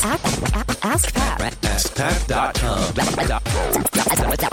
Ask, ask, Pat. AskPat.com.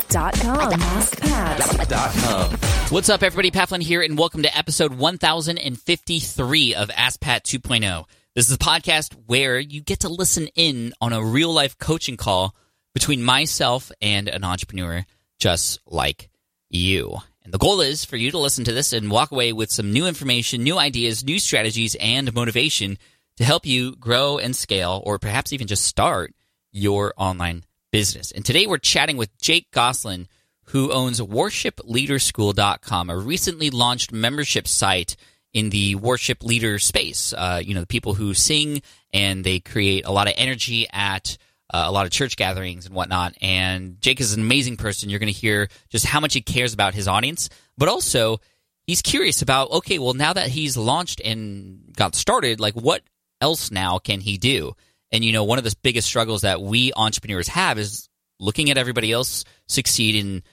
Dot com. Ask Pat. Dot com. What's up, everybody? Pat Flynn here, and welcome to episode 1053 of Ask Pat 2.0. This is a podcast where you get to listen in on a real life coaching call between myself and an entrepreneur just like you. And the goal is for you to listen to this and walk away with some new information, new ideas, new strategies, and motivation to help you grow and scale, or perhaps even just start your online business. And today we're chatting with Jake Gosselin, who owns worshipleaderschool.com, a recently launched membership site in the worship leader space. Uh, you know, the people who sing and they create a lot of energy at uh, a lot of church gatherings and whatnot. And Jake is an amazing person. You're going to hear just how much he cares about his audience, but also he's curious about okay, well, now that he's launched and got started, like what else now can he do? And you know, one of the biggest struggles that we entrepreneurs have is looking at everybody else succeed in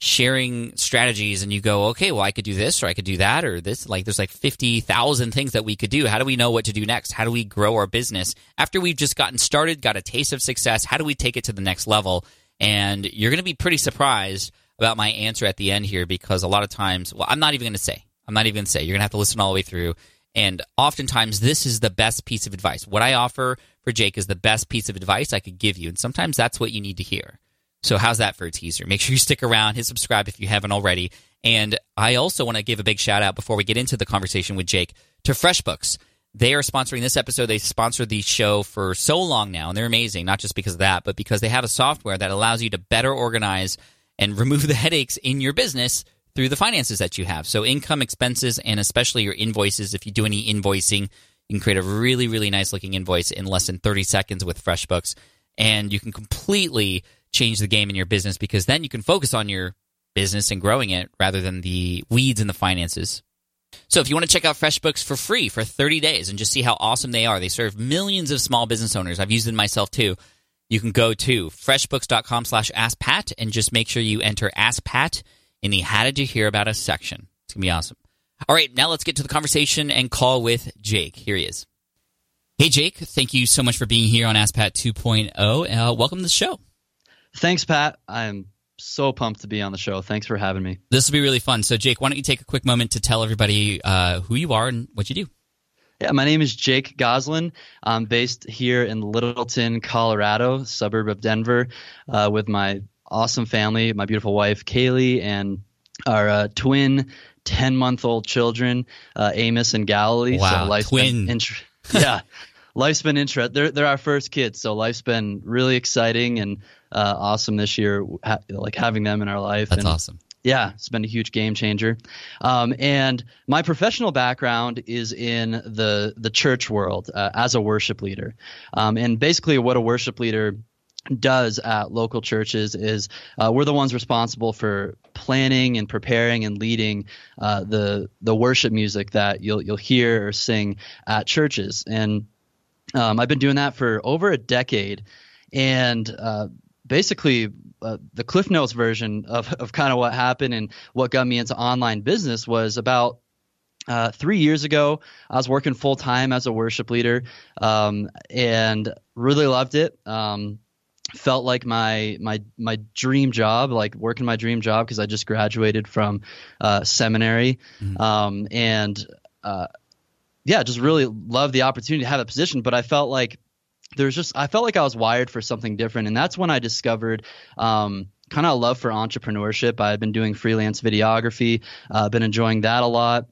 sharing strategies and you go, okay, well, I could do this or I could do that or this. Like, there's like 50,000 things that we could do. How do we know what to do next? How do we grow our business after we've just gotten started, got a taste of success? How do we take it to the next level? And you're going to be pretty surprised about my answer at the end here because a lot of times, well, I'm not even going to say, I'm not even going to say, you're going to have to listen all the way through. And oftentimes, this is the best piece of advice. What I offer for Jake is the best piece of advice I could give you. And sometimes that's what you need to hear. So how's that for a teaser? Make sure you stick around, hit subscribe if you haven't already. And I also want to give a big shout out before we get into the conversation with Jake to FreshBooks. They are sponsoring this episode. They sponsored the show for so long now, and they're amazing, not just because of that, but because they have a software that allows you to better organize and remove the headaches in your business through the finances that you have. So income, expenses, and especially your invoices. If you do any invoicing, you can create a really, really nice looking invoice in less than 30 seconds with FreshBooks. And you can completely change the game in your business because then you can focus on your business and growing it rather than the weeds and the finances. So if you want to check out FreshBooks for free for 30 days and just see how awesome they are, they serve millions of small business owners. I've used it myself too. You can go to freshbooks.com slash askpat and just make sure you enter askpat in the how did you hear about us section. It's going to be awesome. All right, now let's get to the conversation and call with Jake. Here he is. Hey, Jake. Thank you so much for being here on AskPat 2.0. Uh, welcome to the show. Thanks, Pat. I'm so pumped to be on the show. Thanks for having me. This will be really fun. So, Jake, why don't you take a quick moment to tell everybody uh, who you are and what you do? Yeah, my name is Jake Gosselin. I'm based here in Littleton, Colorado, suburb of Denver, uh, with my awesome family, my beautiful wife, Kaylee, and our uh, twin 10 month old children, uh, Amos and Galilee. Wow, so life's twin. Been int- yeah. Life's been interesting. They're, they're our first kids, so life's been really exciting and uh, awesome this year, ha- like having them in our life. That's and, awesome. Yeah, it's been a huge game changer. Um, and my professional background is in the the church world uh, as a worship leader. Um, and basically, what a worship leader does at local churches is uh, we're the ones responsible for planning and preparing and leading uh, the the worship music that you'll you'll hear or sing at churches. And um, I've been doing that for over a decade, and uh, basically uh, the Cliff Notes version of, of kind of what happened and what got me into online business was about uh, three years ago. I was working full time as a worship leader um, and really loved it. Um, felt like my my my dream job, like working my dream job because I just graduated from uh, seminary, um, and uh, yeah, just really loved the opportunity to have a position. But I felt like there's just I felt like I was wired for something different, and that's when I discovered. Um, kind of a love for entrepreneurship. I had been doing freelance videography, uh, been enjoying that a lot,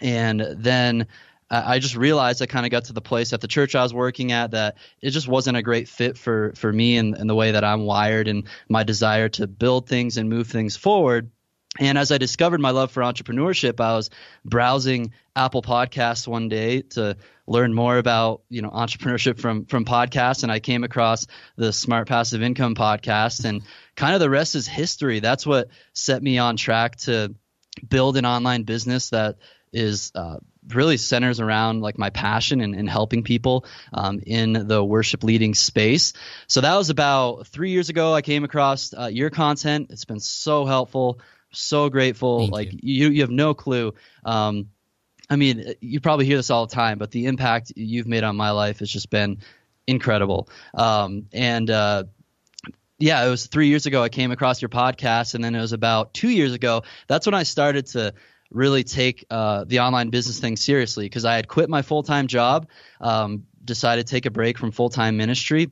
and then I I just realized I kind of got to the place at the church I was working at that it just wasn't a great fit for for me and, and the way that I'm wired and my desire to build things and move things forward. And as I discovered my love for entrepreneurship, I was browsing Apple Podcasts one day to learn more about you know entrepreneurship from from podcasts, and I came across the Smart Passive Income podcast, and kind of the rest is history. That's what set me on track to build an online business that is uh, really centers around like my passion and, and helping people um, in the worship leading space. So that was about three years ago. I came across uh, your content. It's been so helpful. So grateful. Thank like you. you, you have no clue. Um, I mean, you probably hear this all the time, but the impact you've made on my life has just been incredible. Um, and uh, yeah, it was three years ago I came across your podcast, and then it was about two years ago. That's when I started to really take uh, the online business thing seriously because I had quit my full time job, um, decided to take a break from full time ministry.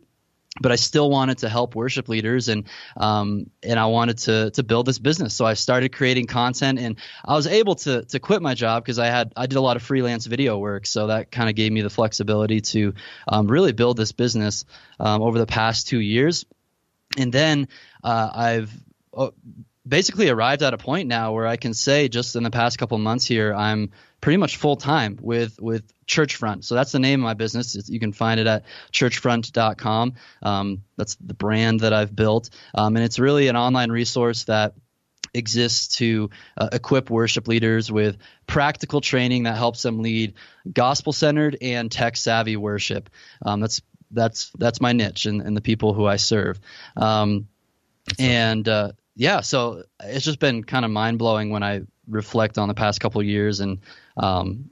But I still wanted to help worship leaders, and um, and I wanted to to build this business. So I started creating content, and I was able to to quit my job because I had I did a lot of freelance video work. So that kind of gave me the flexibility to um, really build this business um, over the past two years and then uh, I've uh, basically arrived at a point now where I can say just in the past couple months here I'm pretty much full time with with Churchfront. So that's the name of my business. It's, you can find it at churchfront.com. Um, that's the brand that I've built, um, and it's really an online resource that exists to uh, equip worship leaders with practical training that helps them lead gospel centered and tech savvy worship. Um, that's that's that's my niche and, and the people who I serve. Um, and uh, yeah, so it's just been kind of mind blowing when I reflect on the past couple years and um,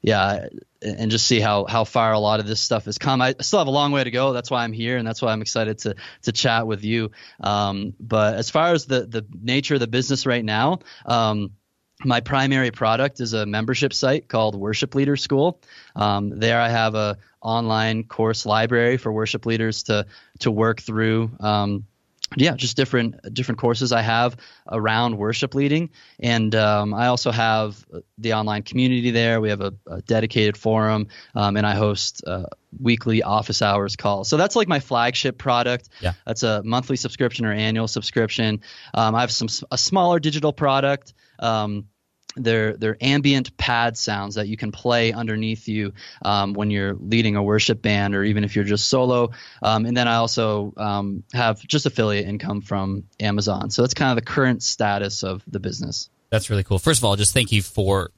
yeah, and just see how how far a lot of this stuff has come. I still have a long way to go. That's why I'm here, and that's why I'm excited to to chat with you. Um, but as far as the the nature of the business right now. Um, my primary product is a membership site called Worship Leader School. Um, there, I have a online course library for worship leaders to to work through. Um, yeah, just different different courses I have around worship leading, and um, I also have the online community there. We have a, a dedicated forum, um, and I host uh, weekly office hours calls. So that's like my flagship product. Yeah. that's a monthly subscription or annual subscription. Um, I have some a smaller digital product. Um, they're they're ambient pad sounds that you can play underneath you um, when you're leading a worship band or even if you're just solo. Um, and then I also um, have just affiliate income from Amazon. So that's kind of the current status of the business. That's really cool. First of all, just thank you for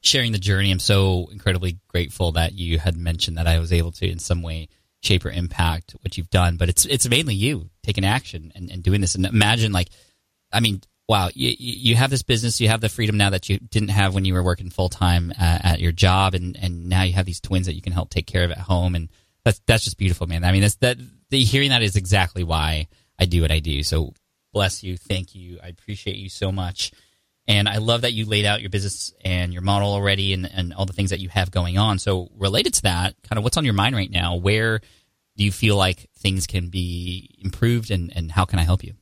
sharing the journey. I'm so incredibly grateful that you had mentioned that I was able to in some way shape or impact what you've done. But it's it's mainly you taking action and, and doing this. And imagine like I mean, wow, you, you have this business, you have the freedom now that you didn't have when you were working full time uh, at your job, and, and now you have these twins that you can help take care of at home, and that's that's just beautiful, man. I mean, that's that the hearing that is exactly why I do what I do. So bless you, thank you, I appreciate you so much, and I love that you laid out your business and your model already, and and all the things that you have going on. So related to that, kind of what's on your mind right now? Where do you feel like things can be improved, and and how can I help you?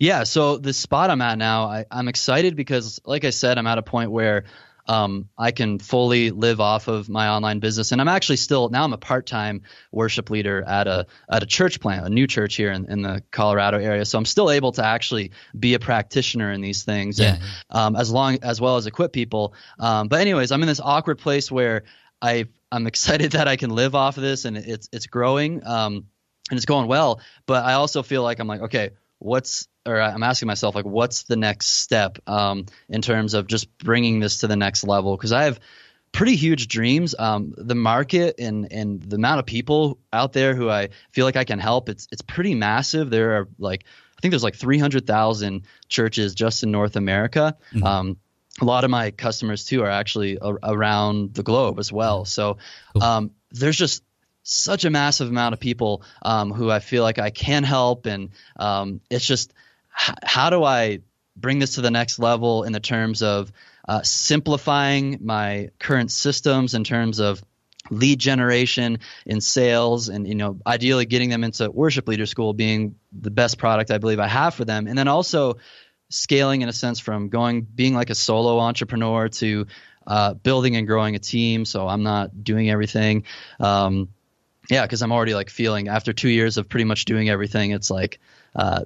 Yeah, so the spot I'm at now, I, I'm excited because, like I said, I'm at a point where um, I can fully live off of my online business, and I'm actually still now I'm a part-time worship leader at a at a church plant, a new church here in, in the Colorado area. So I'm still able to actually be a practitioner in these things, Yeah. and um, as long as well as equip people. Um, but anyways, I'm in this awkward place where I I'm excited that I can live off of this, and it's it's growing. Um, and it's going well, but I also feel like I'm like, okay, what's or I'm asking myself like what's the next step um, in terms of just bringing this to the next level because I have pretty huge dreams. Um, the market and and the amount of people out there who I feel like I can help it's it's pretty massive. There are like I think there's like 300,000 churches just in North America. Um, a lot of my customers too are actually a- around the globe as well. So um, there's just such a massive amount of people um, who I feel like I can help, and um, it's just h- how do I bring this to the next level in the terms of uh, simplifying my current systems in terms of lead generation in sales and you know ideally getting them into worship leader school being the best product i believe i have for them. And then also scaling in a sense from going being like a solo entrepreneur to uh, building and growing a team so i'm not doing everything. Um, yeah because i'm already like feeling after two years of pretty much doing everything it's like uh,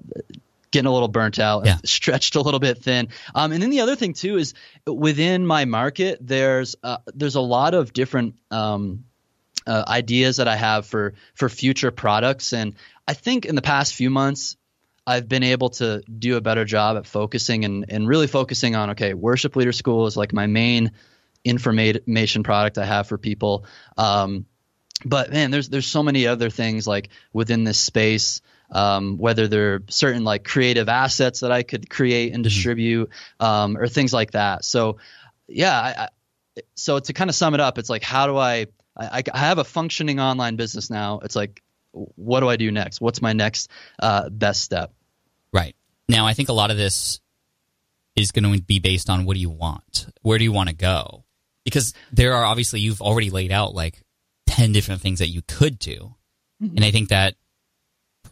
getting a little burnt out Yeah. stretched a little bit thin um, and then the other thing too is within my market there's uh, there's a lot of different um, uh, ideas that I have for for future products. And I think in the past few months, I've been able to do a better job at focusing and, and really focusing on okay, worship leader school is like my main information product I have for people. Um, but man, there's there's so many other things like within this space. Um, whether they're certain like creative assets that I could create and distribute, um, or things like that. So, yeah, I, I, so to kind of sum it up, it's like how do I I, I have a functioning online business now. It's like, what do I do next? What's my next uh, best step? Right. Now, I think a lot of this is going to be based on what do you want? Where do you want to go? Because there are obviously, you've already laid out like 10 different things that you could do. Mm-hmm. And I think that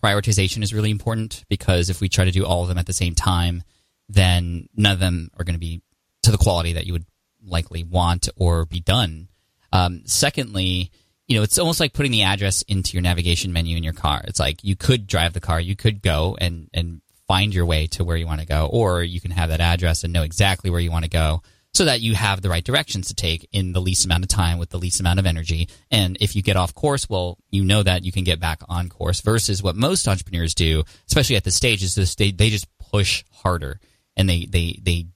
prioritization is really important because if we try to do all of them at the same time, then none of them are going to be to the quality that you would likely want or be done. Um, secondly, you know, it's almost like putting the address into your navigation menu in your car. It's like you could drive the car, you could go and, and find your way to where you want to go, or you can have that address and know exactly where you want to go so that you have the right directions to take in the least amount of time with the least amount of energy. And if you get off course, well, you know that you can get back on course versus what most entrepreneurs do, especially at this stage, is this, they, they just push harder and they, they, they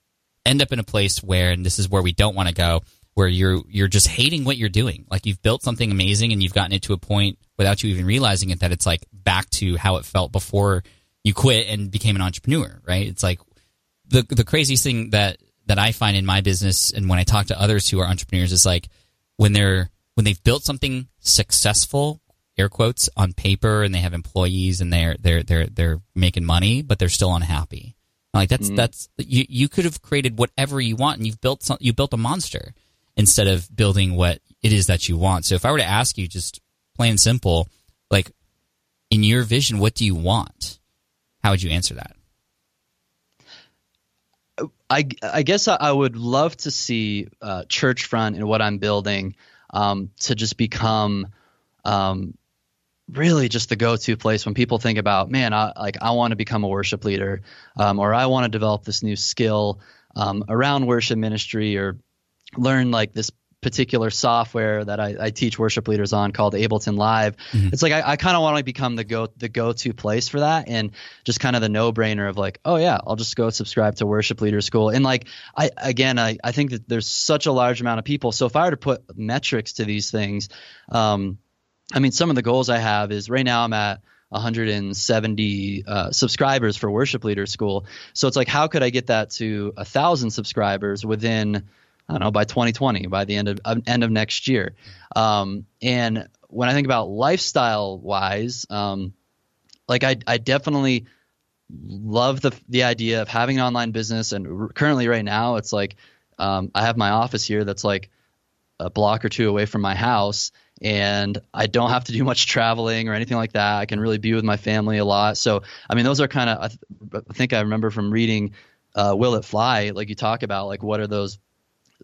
end up in a place where, and this is where we don't want to go, where you're you're just hating what you're doing. Like you've built something amazing and you've gotten it to a point without you even realizing it that it's like back to how it felt before you quit and became an entrepreneur, right? It's like the the craziest thing that that I find in my business and when I talk to others who are entrepreneurs is like when they're when they've built something successful air quotes on paper and they have employees and they're they're they're they're making money but they're still unhappy like that's mm-hmm. that's you you could have created whatever you want and you've built some, you built a monster instead of building what it is that you want. So if I were to ask you just plain and simple, like in your vision, what do you want? How would you answer that? I, I guess I would love to see uh, Churchfront and what I'm building um, to just become um, really just the go-to place when people think about, man, I, like I want to become a worship leader, um, or I want to develop this new skill um, around worship ministry, or learn like this particular software that I, I, teach worship leaders on called Ableton Live. Mm-hmm. It's like I, I kind of want to become the go the go to place for that, and just kind of the no brainer of like, oh yeah, I'll just go subscribe to Worship Leader School. And like I again, I, I think that there's such a large amount of people. So if I were to put metrics to these things, um, I mean, some of the goals I have is right now I'm at 170 uh, subscribers for Worship Leader School. So it's like, how could I get that to a thousand subscribers within I don't know by 2020 by the end of uh, end of next year. Um, and when I think about lifestyle wise, um, like I I definitely love the the idea of having an online business. And r- currently, right now, it's like um, I have my office here that's like a block or two away from my house. And I don't have to do much traveling or anything like that. I can really be with my family a lot. So, I mean, those are kind of, I, th- I think I remember from reading uh, Will It Fly, like you talk about, like what are those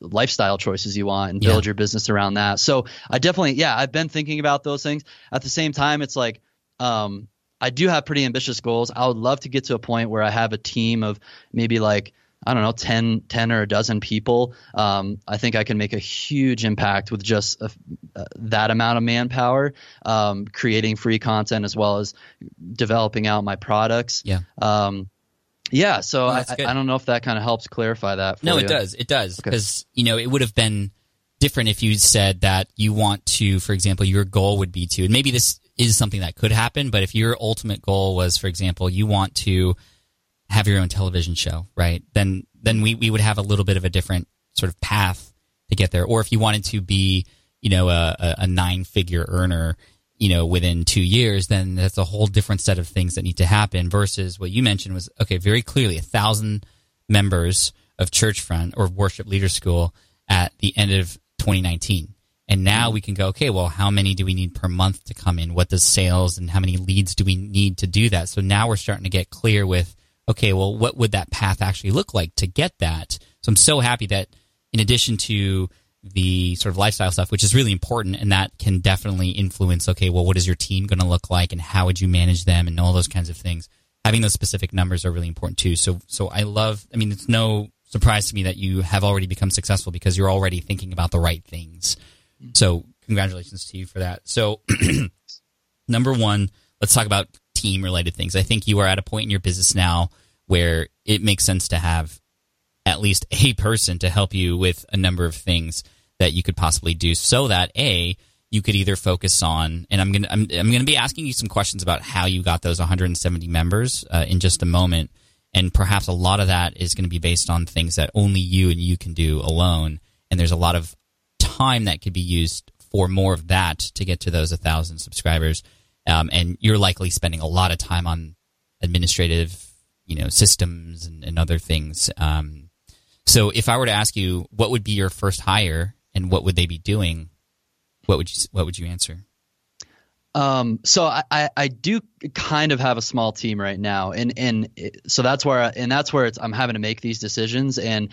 lifestyle choices you want and build yeah. your business around that. So I definitely, yeah, I've been thinking about those things. At the same time, it's like, um, I do have pretty ambitious goals. I would love to get to a point where I have a team of maybe like, I don't know, 10, 10 or a dozen people. Um, I think I can make a huge impact with just a, uh, that amount of manpower, um, creating free content as well as developing out my products. Yeah. Um, yeah, so I, I, don't know if that kind of helps clarify that. no, you. it does. It does because okay. you know it would have been different if you said that you want to, for example, your goal would be to, and maybe this is something that could happen, but if your ultimate goal was, for example, you want to have your own television show, right? Then then we we would have a little bit of a different sort of path to get there. Or if you wanted to be, you know, a, a, a nine figure earner you know, within two years, then that's a whole different set of things that need to happen versus what you mentioned was, okay, very clearly a thousand members of Churchfront or Worship Leader School at the end of 2019. And now we can go, okay, well, how many do we need per month to come in? What does sales and how many leads do we need to do that? So now we're starting to get clear with, okay, well, what would that path actually look like to get that? So I'm so happy that in addition to the sort of lifestyle stuff, which is really important, and that can definitely influence. Okay, well, what is your team going to look like, and how would you manage them, and all those kinds of things. Having those specific numbers are really important too. So, so I love. I mean, it's no surprise to me that you have already become successful because you're already thinking about the right things. Mm-hmm. So, congratulations to you for that. So, number one, let's talk about team related things. I think you are at a point in your business now where it makes sense to have at least a person to help you with a number of things that you could possibly do so that a you could either focus on and i'm going to I'm, I'm going to be asking you some questions about how you got those 170 members uh, in just a moment and perhaps a lot of that is going to be based on things that only you and you can do alone and there's a lot of time that could be used for more of that to get to those 1,000 subscribers. Um, and you're likely spending a lot of time on administrative, you know, systems and, and other things. Um, so if I were to ask you, what would be your first hire and what would they be doing? What would you, what would you answer? Um, so I, I, I do kind of have a small team right now, and and so that's where I, and that's where it's I'm having to make these decisions. And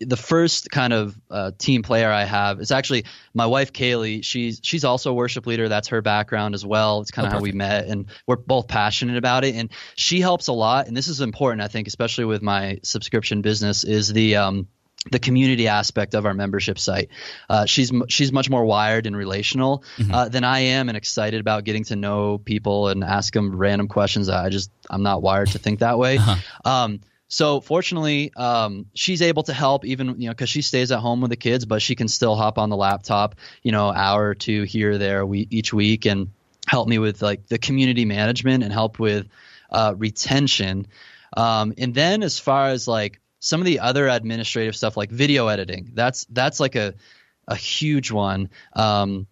the first kind of uh, team player I have is actually my wife Kaylee. She's she's also a worship leader. That's her background as well. It's kind of Oh, how we met, and we're both passionate about it. And she helps a lot. And this is important, I think, especially with my subscription business, is the um, the community aspect of our membership site. Uh, she's she's much more wired and relational uh, than I am, and excited about getting to know people and ask them random questions. I just I'm not wired to think that way. Um, so fortunately, um, she's able to help even you know because she stays at home with the kids, but she can still hop on the laptop, you know, hour or two here or there we, each week and help me with like the community management and help with uh, retention. Um, and then as far as like some of the other administrative stuff like video editing, that's that's like a a huge one. Um,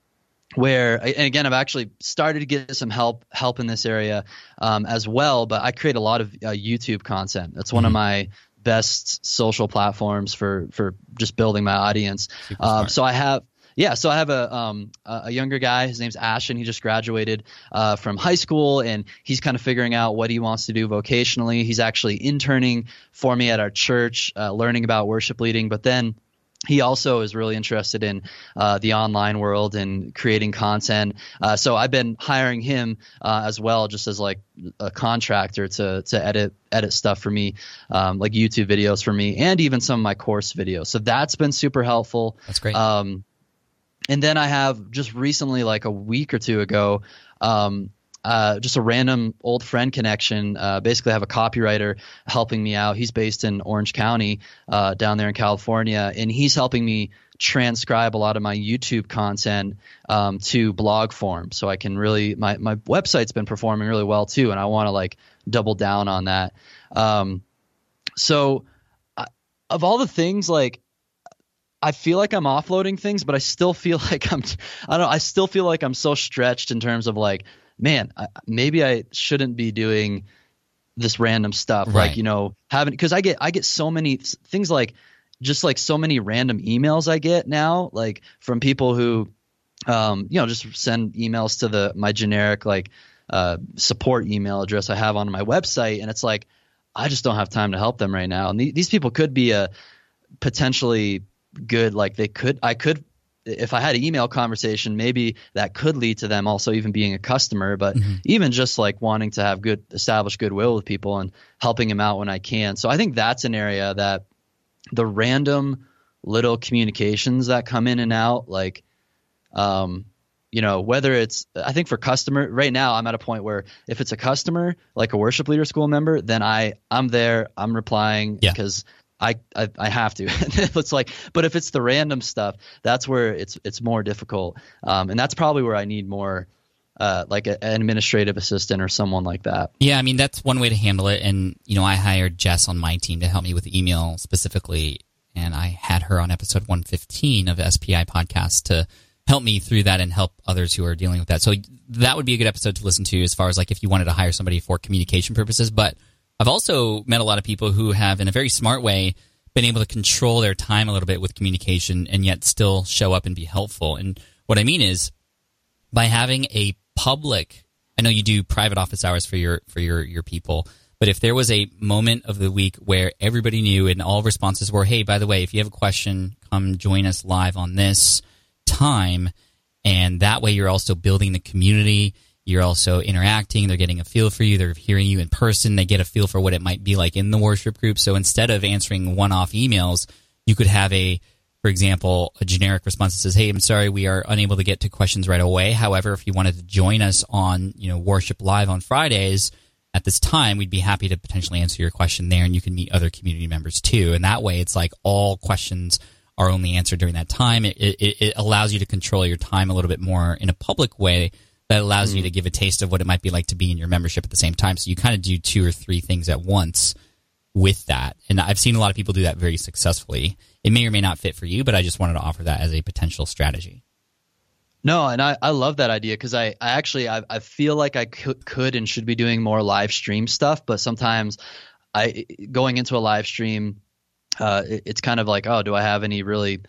where and again I've actually started to get some help help in this area um, as well. But I create a lot of uh, YouTube content. That's one of my best social platforms for for just building my audience. Um, so I have. Yeah, so I have a um, a younger guy. His name's Ash, and He just graduated uh, from high school, and he's kind of figuring out what he wants to do vocationally. He's actually interning for me at our church, uh, learning about worship leading. But then he also is really interested in uh, the online world and creating content. Uh, so I've been hiring him uh, as well, just as like a contractor to to edit edit stuff for me, um, like YouTube videos for me, and even some of my course videos. So that's been super helpful. That's great. Um, and then I have just recently, like a week or two ago, um, uh, just a random old friend connection. Uh, basically, I have a copywriter helping me out. He's based in Orange County, uh, down there in California, and he's helping me transcribe a lot of my YouTube content um, to blog form, so I can really my my website's been performing really well too, and I want to like double down on that. Um, so, I, of all the things like I feel like I'm offloading things, but I still feel like I'm I don't I still feel like I'm so stretched in terms of like, man, I, maybe I shouldn't be doing this random stuff Right. like, you know, having because I get I get so many things like just like so many random emails I get now like from people who um, you know, just send emails to the my generic like uh, support email address I have on my website, and it's like I just don't have time to help them right now. And the, these people could be a potentially good, like they could, I could, if I had an email conversation, maybe that could lead to them also even being a customer. But even just like wanting to have good, establish goodwill with people and helping them out when I can. So I think that's an area that the random little communications that come in and out, like um, you know, whether it's, I think for customer right now, I'm at a point where if it's a customer, like a worship leader school member, then I, I'm there, I'm replying Yeah. I, I, I have to. it's like, but if it's the random stuff, that's where it's, it's more difficult. Um, and that's probably where I need more, uh, like a, an administrative assistant or someone like that. Yeah, I mean that's one way to handle it. And you know, I hired Jess on my team to help me with email specifically, and I had her on episode 115 of SPI podcast to help me through that and help others who are dealing with that. So that would be a good episode to listen to as far as like if you wanted to hire somebody for communication purposes. But I've also met a lot of people who have, in a very smart way, been able to control their time a little bit with communication and yet still show up and be helpful. And what I mean is by having a public I know you do private office hours for your for your your people, but if there was a moment of the week where everybody knew and all responses were, "Hey, by the way, if you have a question, come join us live on this time," and that way you're also building the community. You're also interacting. They're getting a feel for you. They're hearing you in person. They get a feel for what it might be like in the worship group. So instead of answering one-off emails, you could have a for example, a generic response that says, "Hey, I'm sorry, we are unable to get to questions right away. However, if you wanted to join us on, you know, Worship Live on Fridays at this time, we'd be happy to potentially answer your question there, and you can meet other community members too. And that way, it's like all questions are only answered during that time. It, it, it allows you to control your time a little bit more in a public way. That allows you to give a taste of what it might be like to be in your membership at the same time. So you kind of do two or three things at once with that. And I've seen a lot of people do that very successfully. It may or may not fit for you, but I just wanted to offer that as a potential strategy. No, and I, I love that idea because I, I actually I, I feel like I could, could and should be doing more live stream stuff, but sometimes I going into a live stream, uh, it, it's kind of like oh, do I have any really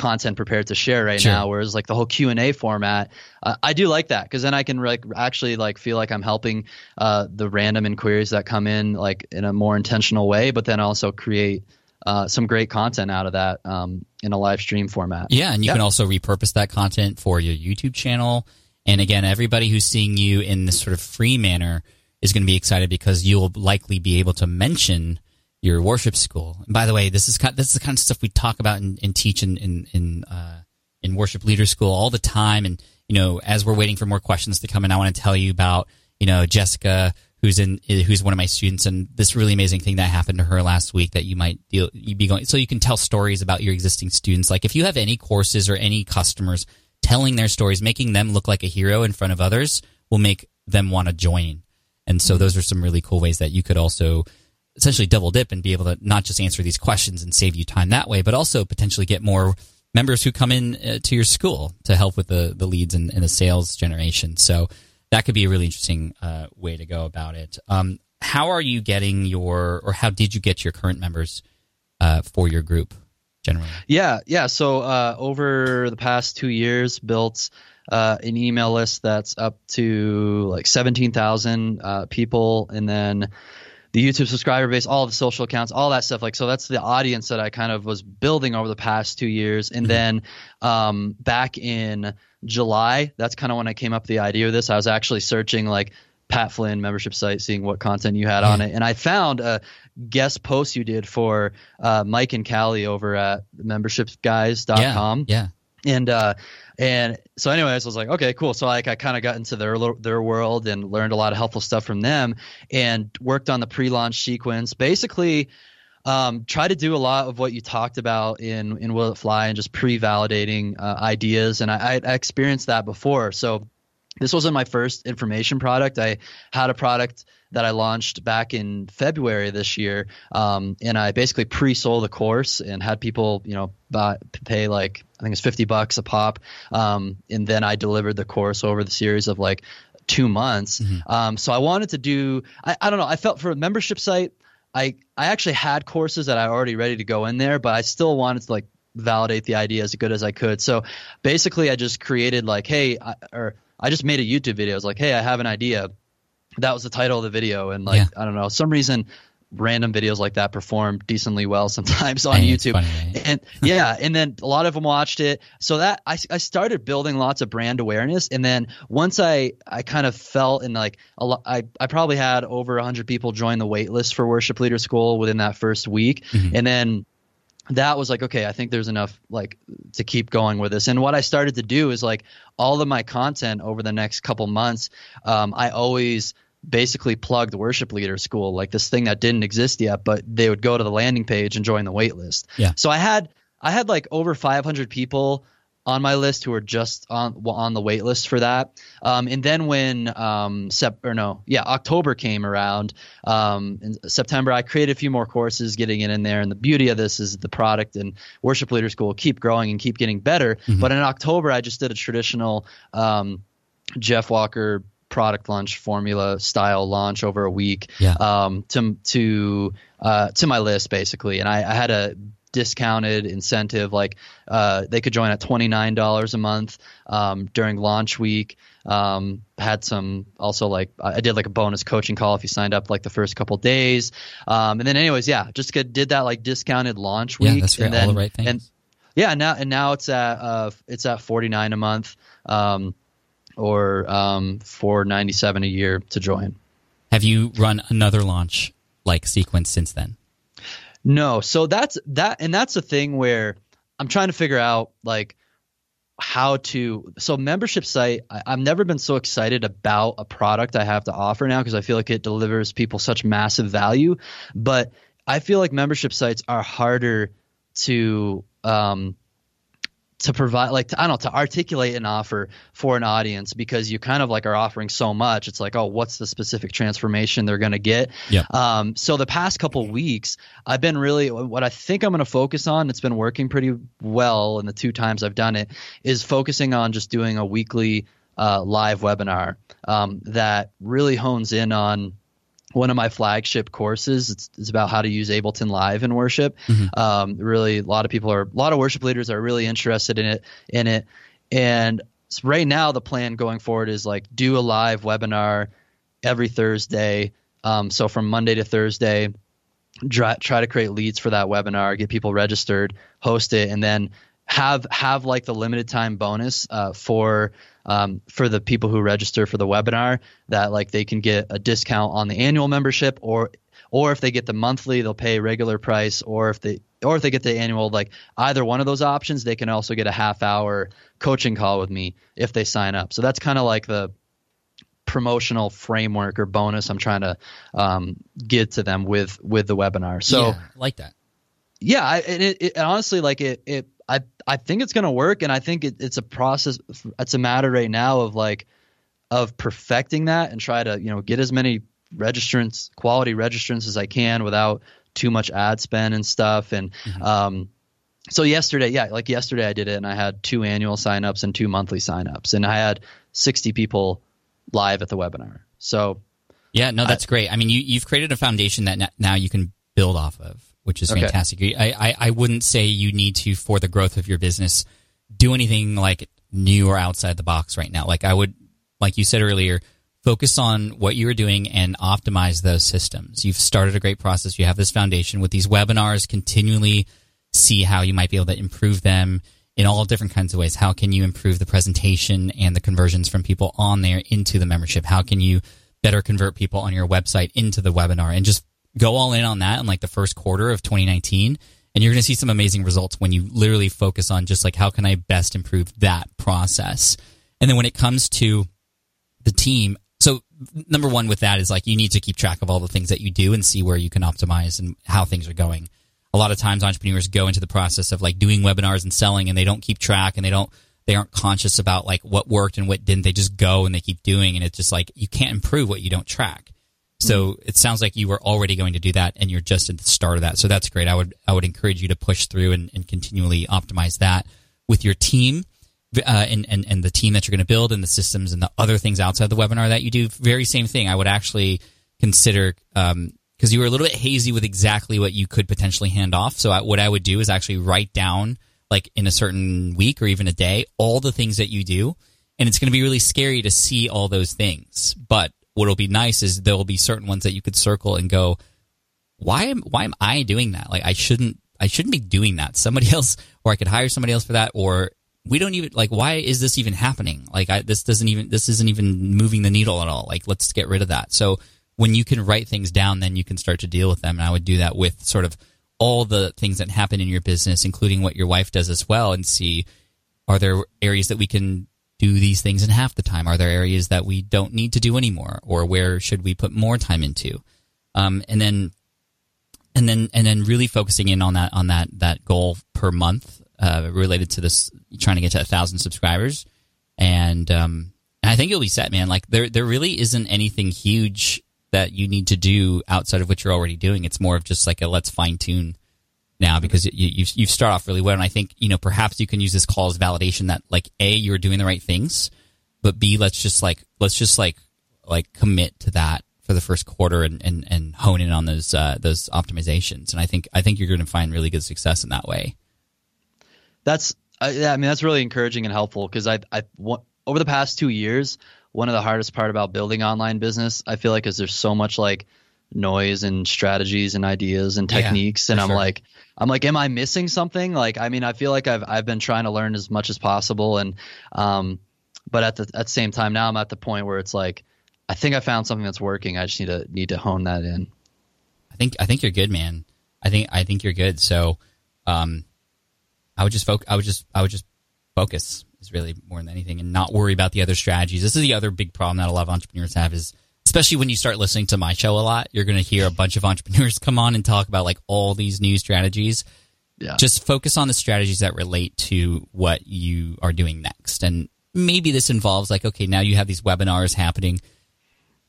content prepared to share right Sure. now? Whereas like the whole Q and A format, uh, I do like that because then I can like actually like feel like I'm helping uh, the random inquiries that come in like in a more intentional way, but then also create uh, some great content out of that um, in a live stream format. Yeah, and you Yeah. can also repurpose that content for your YouTube channel. And again, everybody who's seeing you in this sort of free manner is going to be excited because you'll likely be able to mention your worship school. And by the way, this is kind, this is the kind of stuff we talk about and, and teach in in in, uh, in worship leader school all the time. And you know, as we're waiting for more questions to come in, I want to tell you about you know Jessica, who's in who's one of my students, and this really amazing thing that happened to her last week that you might deal you be going. So you can tell stories about your existing students. Like if you have any courses or any customers telling their stories, making them look like a hero in front of others, will make them want to join. And so those are some really cool ways that you could also essentially double dip and be able to not just answer these questions and save you time that way, but also potentially get more members who come in uh, to your school to help with the, the leads and, and the sales generation. So that could be a really interesting uh, way to go about it. Um, how are you getting your, or how did you get your current members uh, for your group generally? Yeah, yeah. So uh, over the past two years, built uh, an email list that's up to like seventeen thousand uh, people, and then the YouTube subscriber base, all the social accounts, all that stuff. Like, so that's the audience that I kind of was building over the past two years, and then um, back in July, that's kind of when I came up with the idea of this. I was actually searching like. Pat Flynn membership site, seeing what content you had on it, and I found a guest post you did for uh, Mike and Callie over at membershipsguys.com. Yeah. And uh, and so, anyways, I was like, okay, cool. So like, I kind of got into their their world and learned a lot of helpful stuff from them, and worked on the pre-launch sequence. Basically, um, try to do a lot of what you talked about in in Will It Fly and just pre-validating uh, ideas. And I, I experienced that before, so this wasn't my first information product. I had a product that I launched back in February this year, um, and I basically pre-sold the course and had people, you know, buy, pay like I think it's fifty bucks a pop, um, and then I delivered the course over the series of like two months. Um, so I wanted to do, I, I don't know, I felt for a membership site, I I actually had courses that I already ready to go in there, but I still wanted to like validate the idea as good as I could. So basically, I just created like, hey, I, or I just made a YouTube video. I was like, hey, I have an idea. That was the title of the video, and like Yeah. I don't know, some reason random videos like that perform decently well sometimes on YouTube. funny, right? And yeah, and then a lot of them watched it. So that I, I started building lots of brand awareness, and then once I I kind of felt in like a lot, I I probably had over hundred people join the wait list for Worship Leader School within that first week, Mm-hmm. and then that was like okay i think there's enough like to keep going with this and what i started to do is like all of my content over the next couple months um, i always basically plugged worship leader school like this thing that didn't exist yet but they would go to the landing page and join the wait list Yeah. so i had i had like over 500 people on my list who are just on on the wait list for that. Um, and then when um, sep- or no, yeah, October came around um, in September, I created a few more courses, getting it in there. And the beauty of this is the product and Worship Leader School keep growing and keep getting better. But in October, I just did a traditional um, Jeff Walker product launch formula style launch over a week Yeah. um, to to uh, to my list basically, and I, I had a discounted incentive like uh, they could join at twenty nine dollars a month um, during launch week. Um, had some also like I did like a bonus coaching call if you signed up like the first couple days, um, and then anyways, yeah, just did that like discounted launch week. Yeah, that's great. And All then, the right things. And, yeah, now and now it's at uh, it's at forty nine a month, um, or um, four ninety seven a year to join. Have you run another launch like sequence since then? No, so that's that, and that's the thing where I'm trying to figure out like how to. So membership site, I, I've never been so excited about a product I have to offer now because I feel like it delivers people such massive value. But I feel like membership sites are harder to um, to provide like to, I don't know to articulate an offer for an audience because you kind of like are offering so much. It's like, oh, what's the specific transformation they're going to get? Yeah. Um, so the past couple weeks, I've been really what I think I'm going to focus on. It's been working pretty well, and the two times I've done it is focusing on just doing a weekly uh, live webinar um, that really hones in on one of my flagship courses. It's, it's about how to use Ableton Live in worship. Um, really, a lot of people are, a lot of worship leaders are really interested in it. In it, and so right now the plan going forward is like do a live webinar every Thursday. Um, so from Monday to Thursday, try, try to create leads for that webinar, get people registered, host it, and then have have like the limited time bonus uh, for um, for the people who register for the webinar that like they can get a discount on the annual membership or or if they get the monthly they'll pay regular price or if they or if they get the annual like either one of those options they can also get a half hour coaching call with me if they sign up so that's kind of like the promotional framework or bonus i'm trying to um, get to them with with the webinar so Yeah, I like that. yeah I, and it, it and honestly like it it i i think it's gonna work and i think it, it's a process it's a matter right now of like of perfecting that and try to you know get as many registrants quality registrants as i can without too much ad spend and stuff. And um so yesterday yeah like yesterday i did it and i had two annual signups and two monthly signups and i had 60 people live at the webinar. So Yeah, no, that's great. I mean, you, you've created a foundation that now you can build off of, which is Okay. fantastic. I, I, I wouldn't say you need to, for the growth of your business, do anything like new or outside the box right now. Like I would, like you said earlier, focus on what you are doing and optimize those systems. You've started a great process. You have this foundation with these webinars, continually see how you might be able to improve them in all different kinds of ways. How can you improve the presentation and the conversions from people on there into the membership? How can you better convert people on your website into the webinar and just go all in on that in like the first quarter of 2019 and you're going to see some amazing results when you literally focus on just like how can I best improve that process. And then when it comes to the team, so number one with that is like you need to keep track of all the things that you do and see where you can optimize and how things are going. A lot of times entrepreneurs go into the process of like doing webinars and selling and they don't keep track and they don't they aren't conscious about like what worked and what didn't. They just go and they keep doing and it's just like you can't improve what you don't track. So it sounds like you were already going to do that and you're just at the start of that. So that's great. I would I would encourage you to push through and, and continually optimize that with your team uh, and, and and the team that you're going to build and the systems and the other things outside the webinar that you do. Very same thing. I would actually consider because you were a little bit hazy with exactly what you could potentially hand off. So I, what I would do is actually write down like in a certain week or even a day all the things that you do, and it's going to be really scary to see all those things. But what'll be nice is there will be certain ones that you could circle and go, why am why am I doing that? Like I shouldn't I shouldn't be doing that. Somebody else or I could hire somebody else for that or we don't even like why is this even happening? Like I this doesn't even this isn't even moving the needle at all. Like let's get rid of that. So when you can write things down then you can start to deal with them and I would do that with sort of all the things that happen in your business including what your wife does as well and see are there areas that we can do these things in half the time? Are there areas that we don't need to do anymore, or where should we put more time into? Um, and then, and then, and then, really focusing in on that on that that goal per month uh, related to this, trying to get to a thousand subscribers, and um, I think you'll be set, man. Like there there really isn't anything huge that you need to do outside of what you're already doing. It's more of just like a let's fine tune now because you, you you start off really well, and I think you know perhaps you can use this call as validation that like a you're doing the right things, but b let's just like let's just like like commit to that for the first quarter and and, and hone in on those uh, those optimizations, and I think I think you're going to find really good success in that way. that's I, yeah, I mean that's really encouraging and helpful because I I over the past two years, one of the hardest part about building online business, I feel like, is there's so much like noise and strategies and ideas and techniques, for and I'm sure. like, I'm like, am I missing something? Like, I mean, I feel like I've I've been trying to learn as much as possible, and um, but at the at the same time now I'm at the point where it's like, I think I found something that's working. I just need to need to hone that in. I think I think you're good, man. I think I think you're good. So, um, I would just focus I would just I would just focus is really more than anything, and not worry about the other strategies. This is the other big problem that a lot of entrepreneurs have is, especially when you start listening to my show a lot, you're going to hear a bunch of entrepreneurs come on and talk about like all these new strategies. Yeah. Just focus on the strategies that relate to what you are doing next. And maybe this involves like, okay, now you have these webinars happening.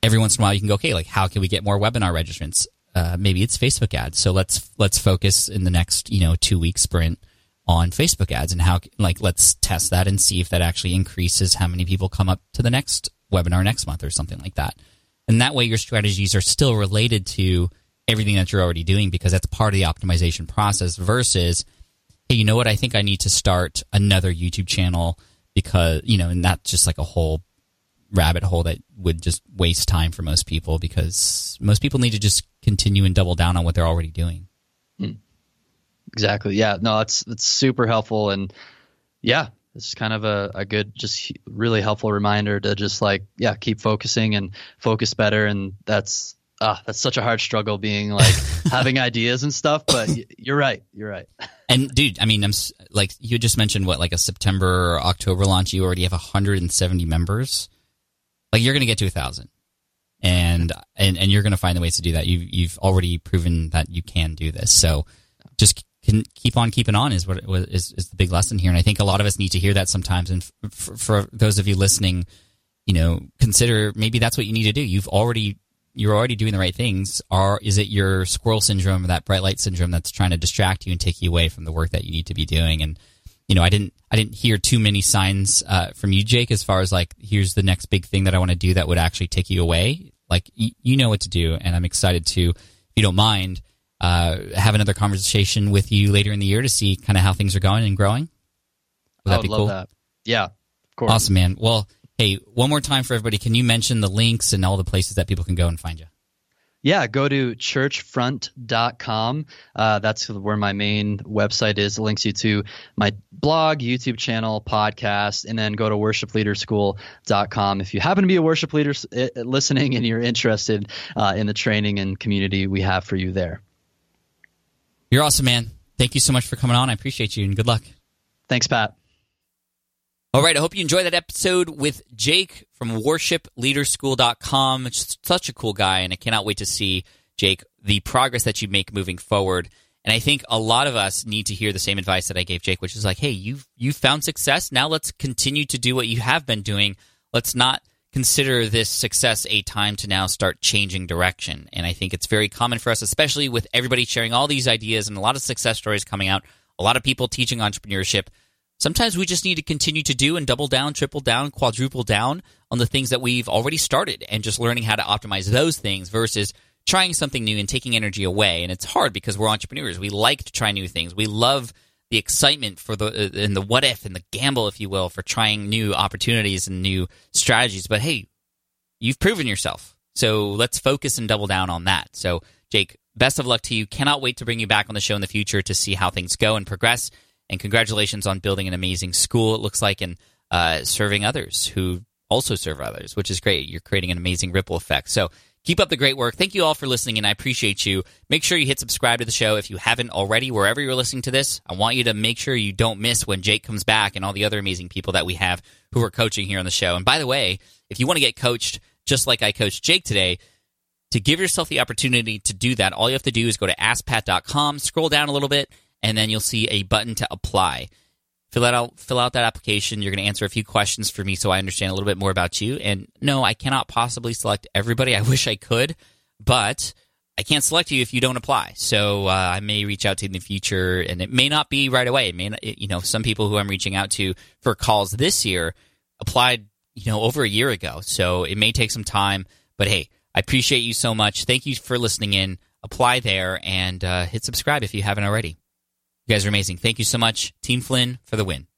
Every once in a while, you can go, okay, like how can we get more webinar registrants? Uh, maybe it's Facebook ads. So let's let's focus in the next you know two week sprint on Facebook ads and how like let's test that and see if that actually increases how many people come up to the next webinar next month or something like that. And that way, your strategies are still related to everything that you're already doing because that's part of the optimization process. Versus, hey, you know what? I think I need to start another YouTube channel because you know, and that's just like a whole rabbit hole that would just waste time for most people because most people need to just continue and double down on what they're already doing. Hmm. Exactly. Yeah. No, that's that's super helpful, and yeah, it's kind of a, a good, just really helpful reminder to just like yeah, keep focusing and focus better, and that's ah, that's such a hard struggle being like having ideas and stuff. But you're right. You're right. And dude, I mean, I'm like you just mentioned what like a September or October launch. You already have 170 members. Like you're going to get to a thousand, and and and you're going to find the ways to do that. you've you've already proven that you can do this. So just can keep on keeping on is what is is the big lesson here. And I think a lot of us need to hear that sometimes. And for, for those of you listening, you know, consider maybe that's what you need to do. You've already you're already doing the right things. Or is it your squirrel syndrome or that bright light syndrome that's trying to distract you and take you away from the work that you need to be doing? And you know, I didn't I didn't hear too many signs uh, from you, Jake, as far as like here's the next big thing that I want to do that would actually take you away. Like y- you know what to do, and I'm excited to, if you don't mind, uh, have another conversation with you later in the year to see kind of how things are going and growing. Would I that be love cool? that. Yeah. Of course. Awesome, man. Well, hey, one more time for everybody, can you mention the links and all the places that people can go and find you? Yeah, go to churchfront.com. Uh, that's where my main website is. It links you to my blog, YouTube channel, podcast, and then go to worshipleaderschool.com. If you happen to be a worship leader eh, listening and you're interested uh, in the training and community we have for you there. You're awesome, man. Thank you so much for coming on. I appreciate you and good luck. Thanks, Pat. All right, I hope you enjoyed that episode with Jake from worshipleaderschool.com. Just such a cool guy, and I cannot wait to see, Jake, the progress that you make moving forward. And I think a lot of us need to hear the same advice that I gave Jake, which is like, hey, you've you found success. Now let's continue to do what you have been doing. Let's not consider this success a time to now start changing direction. And I think it's very common for us, especially with everybody sharing all these ideas and a lot of success stories coming out, a lot of people teaching entrepreneurship. Sometimes we just need to continue to do and double down, triple down, quadruple down on the things that we've already started and just learning how to optimize those things versus trying something new and taking energy away. And it's hard because we're entrepreneurs. We like to try new things. We love the excitement for the uh, and the what if and the gamble, if you will, for trying new opportunities and new strategies. But hey, you've proven yourself. So let's focus and double down on that. So, Jake, best of luck to you. Cannot wait to bring you back on the show in the future to see how things go and progress. And congratulations on building an amazing school, it looks like, and uh, serving others who also serve others, which is great. You're creating an amazing ripple effect. So, keep up the great work. Thank you all for listening, and I appreciate you. Make sure you hit subscribe to the show if you haven't already, wherever you're listening to this. I want you to make sure you don't miss when Jake comes back and all the other amazing people that we have who are coaching here on the show. And by the way, if you want to get coached just like I coached Jake today, to give yourself the opportunity to do that, all you have to do is go to askpat.com, scroll down a little bit, and then you'll see a button to apply. Fill out, fill out that application. You're going to answer a few questions for me so I understand a little bit more about you. And no, I cannot possibly select everybody. I wish I could, but I can't select you if you don't apply. So uh, I may reach out to you in the future, and it may not be right away. It may, not, it, you know, some people who I'm reaching out to for calls this year applied, you know, over a year ago. So it may take some time, but hey, I appreciate you so much. Thank you for listening in. Apply there and uh, hit subscribe if you haven't already. You guys are amazing. Thank you so much, Team Flynn, for the win.